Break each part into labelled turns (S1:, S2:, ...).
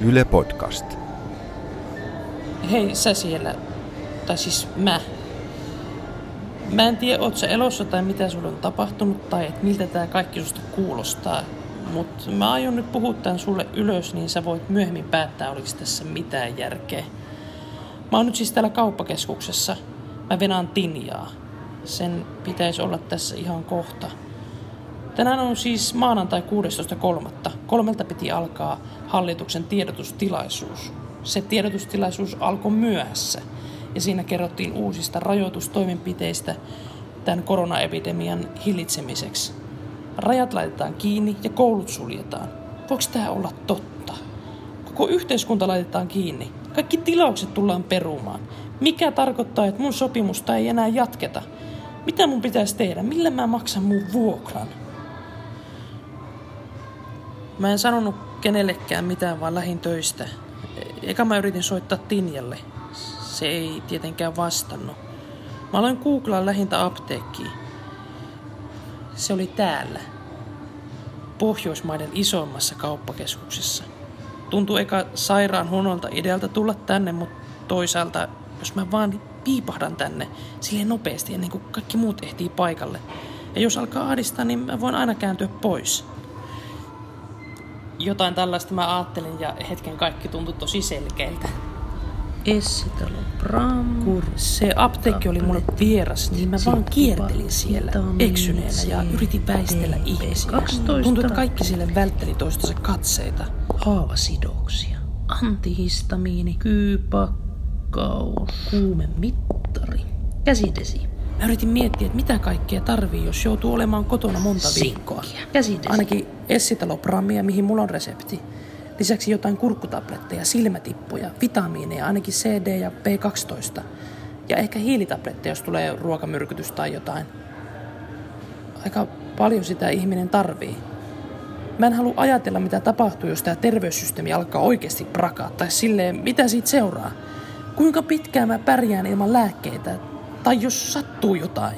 S1: Yle Podcast.
S2: Hei sä siellä, tai siis mä. Mä en tiedä, oot sä elossa tai mitä sulle on tapahtunut tai et miltä tää kaikki susta kuulostaa. Mut mä aion nyt puhua tän sulle ylös, niin sä voit myöhemmin päättää, oliko tässä mitään järkeä. Mä oon nyt siis täällä kauppakeskuksessa. Mä venaan tinjaa. Sen pitäisi olla tässä ihan kohta. Tänään on siis maanantai 16.3. Kolmelta piti alkaa hallituksen tiedotustilaisuus. Se tiedotustilaisuus alkoi myöhässä ja siinä kerrottiin uusista rajoitustoimenpiteistä tämän koronaepidemian hillitsemiseksi. Rajat laitetaan kiinni ja koulut suljetaan. Voiko tämä olla totta? Koko yhteiskunta laitetaan kiinni. Kaikki tilaukset tullaan perumaan. Mikä tarkoittaa, että mun sopimusta ei enää jatketa? Mitä mun pitäisi tehdä? Millä mä maksan mun vuokran? Mä en sanonut kenellekään mitään, vaan lähin töistä. Eka mä yritin soittaa Tinjalle. Se ei tietenkään vastannut. Mä aloin googlaa lähintä apteekkiin. Se oli täällä. Pohjoismaiden isoimmassa kauppakeskuksessa. Tuntui eka sairaan huonolta idealta tulla tänne, mutta toisaalta, jos mä vaan piipahdan tänne silleen nopeasti ennen kuin kaikki muut ehtii paikalle. Ja jos alkaa ahdistaa, niin mä voin aina kääntyä pois jotain tällaista mä ajattelin ja hetken kaikki tuntui tosi selkeiltä. Essitalo Bram. Se apteekki oli mulle vieras, niin mä vaan kiertelin siellä eksyneenä ja yritin väistellä ihmisiä. Tuntui, että kaikki siellä vältteli toistensa katseita. Haavasidoksia. Antihistamiini. Kyypakkaus. Kuumemittari. Käsidesi. Mä yritin miettiä, että mitä kaikkea tarvii, jos joutuu olemaan kotona monta viikkoa. Käsidesi. Ainakin essitaloprammia, mihin mulla on resepti. Lisäksi jotain kurkkutabletteja, silmätippuja, vitamiineja, ainakin CD ja B12. Ja ehkä hiilitabletteja, jos tulee ruokamyrkytys tai jotain. Aika paljon sitä ihminen tarvii. Mä en halua ajatella, mitä tapahtuu, jos tämä terveyssysteemi alkaa oikeasti prakaa. Tai silleen, mitä siitä seuraa. Kuinka pitkään mä pärjään ilman lääkkeitä? Tai jos sattuu jotain.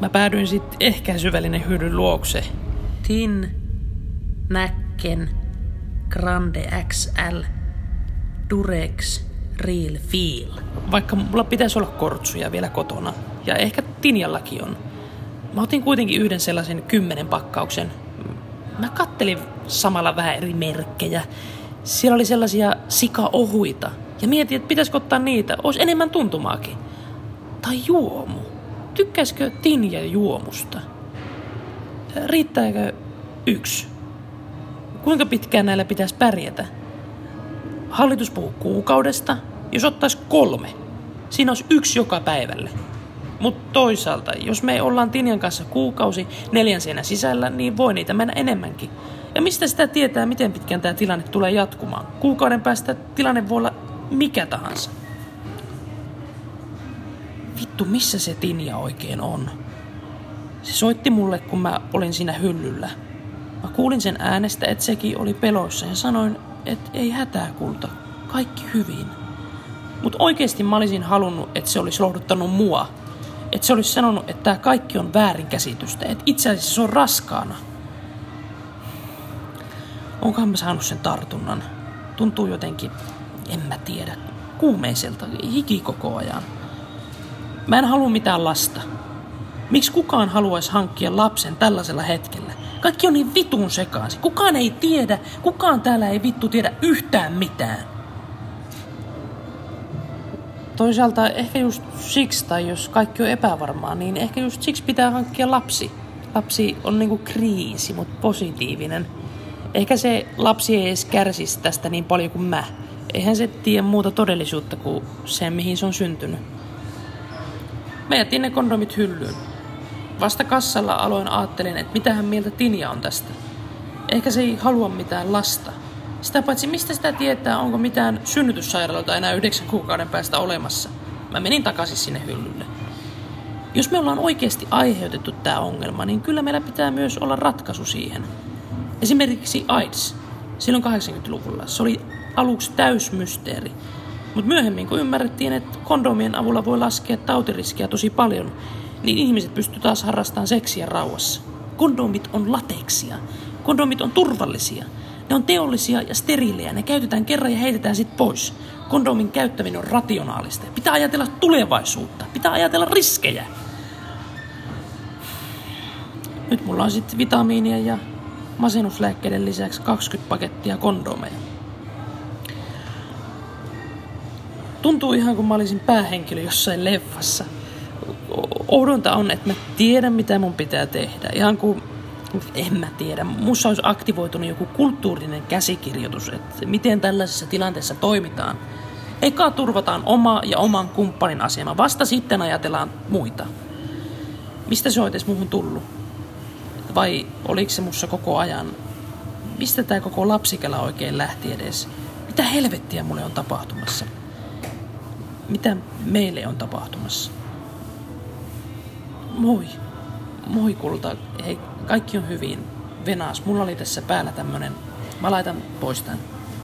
S2: Mä päädyin sitten ehkäisyvälinen hyödyn luokse. Tin, Näkken, Grande XL, Durex, Real Feel. Vaikka mulla pitäisi olla kortsuja vielä kotona, ja ehkä Tinjallakin on. Mä otin kuitenkin yhden sellaisen kymmenen pakkauksen. Mä kattelin samalla vähän eri merkkejä. Siellä oli sellaisia sikaohuita, ja mietin, että pitäisikö ottaa niitä, olisi enemmän tuntumaakin. Tai juomu. Tykkäisikö Tinja juomusta? Riittääkö yksi? Kuinka pitkään näillä pitäisi pärjätä? Hallitus puhuu kuukaudesta, jos ottaisi kolme. Siinä olisi yksi joka päivälle. Mutta toisaalta, jos me ollaan Tinjan kanssa kuukausi neljän seinän sisällä, niin voi niitä mennä enemmänkin. Ja mistä sitä tietää, miten pitkään tämä tilanne tulee jatkumaan? Kuukauden päästä tilanne voi olla mikä tahansa. Vittu, missä se Tinja oikein on? Se soitti mulle, kun mä olin siinä hyllyllä. Mä kuulin sen äänestä, että sekin oli peloissa ja sanoin, että ei hätää kulta, kaikki hyvin. Mutta oikeasti mä olisin halunnut, että se olisi lohduttanut mua. Että se olisi sanonut, että tämä kaikki on väärinkäsitystä, että itse asiassa se on raskaana. Onkohan mä saanut sen tartunnan? Tuntuu jotenkin en mä tiedä, kuumeiselta, hiki koko ajan. Mä en halua mitään lasta. Miksi kukaan haluaisi hankkia lapsen tällaisella hetkellä? Kaikki on niin vitun sekaisin. Kukaan ei tiedä, kukaan täällä ei vittu tiedä yhtään mitään. Toisaalta ehkä just siksi, tai jos kaikki on epävarmaa, niin ehkä just siksi pitää hankkia lapsi. Lapsi on niinku kriisi, mutta positiivinen. Ehkä se lapsi ei edes kärsisi tästä niin paljon kuin mä eihän se tiedä muuta todellisuutta kuin sen, mihin se on syntynyt. Mä jätin ne kondomit hyllyyn. Vasta kassalla aloin ajattelin, että mitähän mieltä Tinja on tästä. Ehkä se ei halua mitään lasta. Sitä paitsi mistä sitä tietää, onko mitään synnytyssairaaloita enää yhdeksän kuukauden päästä olemassa. Mä menin takaisin sinne hyllylle. Jos me ollaan oikeasti aiheutettu tämä ongelma, niin kyllä meillä pitää myös olla ratkaisu siihen. Esimerkiksi AIDS. Silloin 80-luvulla. Se oli aluksi täysmysteeri. Mutta myöhemmin, kun ymmärrettiin, että kondomien avulla voi laskea tautiriskiä tosi paljon, niin ihmiset pystyivät taas harrastamaan seksiä rauhassa. Kondomit on lateksia. Kondomit on turvallisia. Ne on teollisia ja steriilejä. Ne käytetään kerran ja heitetään sitten pois. Kondomin käyttäminen on rationaalista. Pitää ajatella tulevaisuutta. Pitää ajatella riskejä. Nyt mulla on sitten vitamiinia ja masennuslääkkeiden lisäksi 20 pakettia kondomeja. Tuntuu ihan kuin mä olisin päähenkilö jossain leffassa. Oudonta on, että mä tiedän mitä mun pitää tehdä. Ihan kuin, en mä tiedä, mussa olisi aktivoitunut joku kulttuurinen käsikirjoitus, että miten tällaisessa tilanteessa toimitaan. Eka turvataan oma ja oman kumppanin asema, vasta sitten ajatellaan muita. Mistä se on edes muuhun tullut? Vai oliko se mussa koko ajan? Mistä tämä koko lapsikela oikein lähti edes? Mitä helvettiä mulle on tapahtumassa? Mitä meille on tapahtumassa? Moi. Moi kulta. Hei, kaikki on hyvin. Venas, mulla oli tässä päällä tämmönen. Mä laitan pois tän.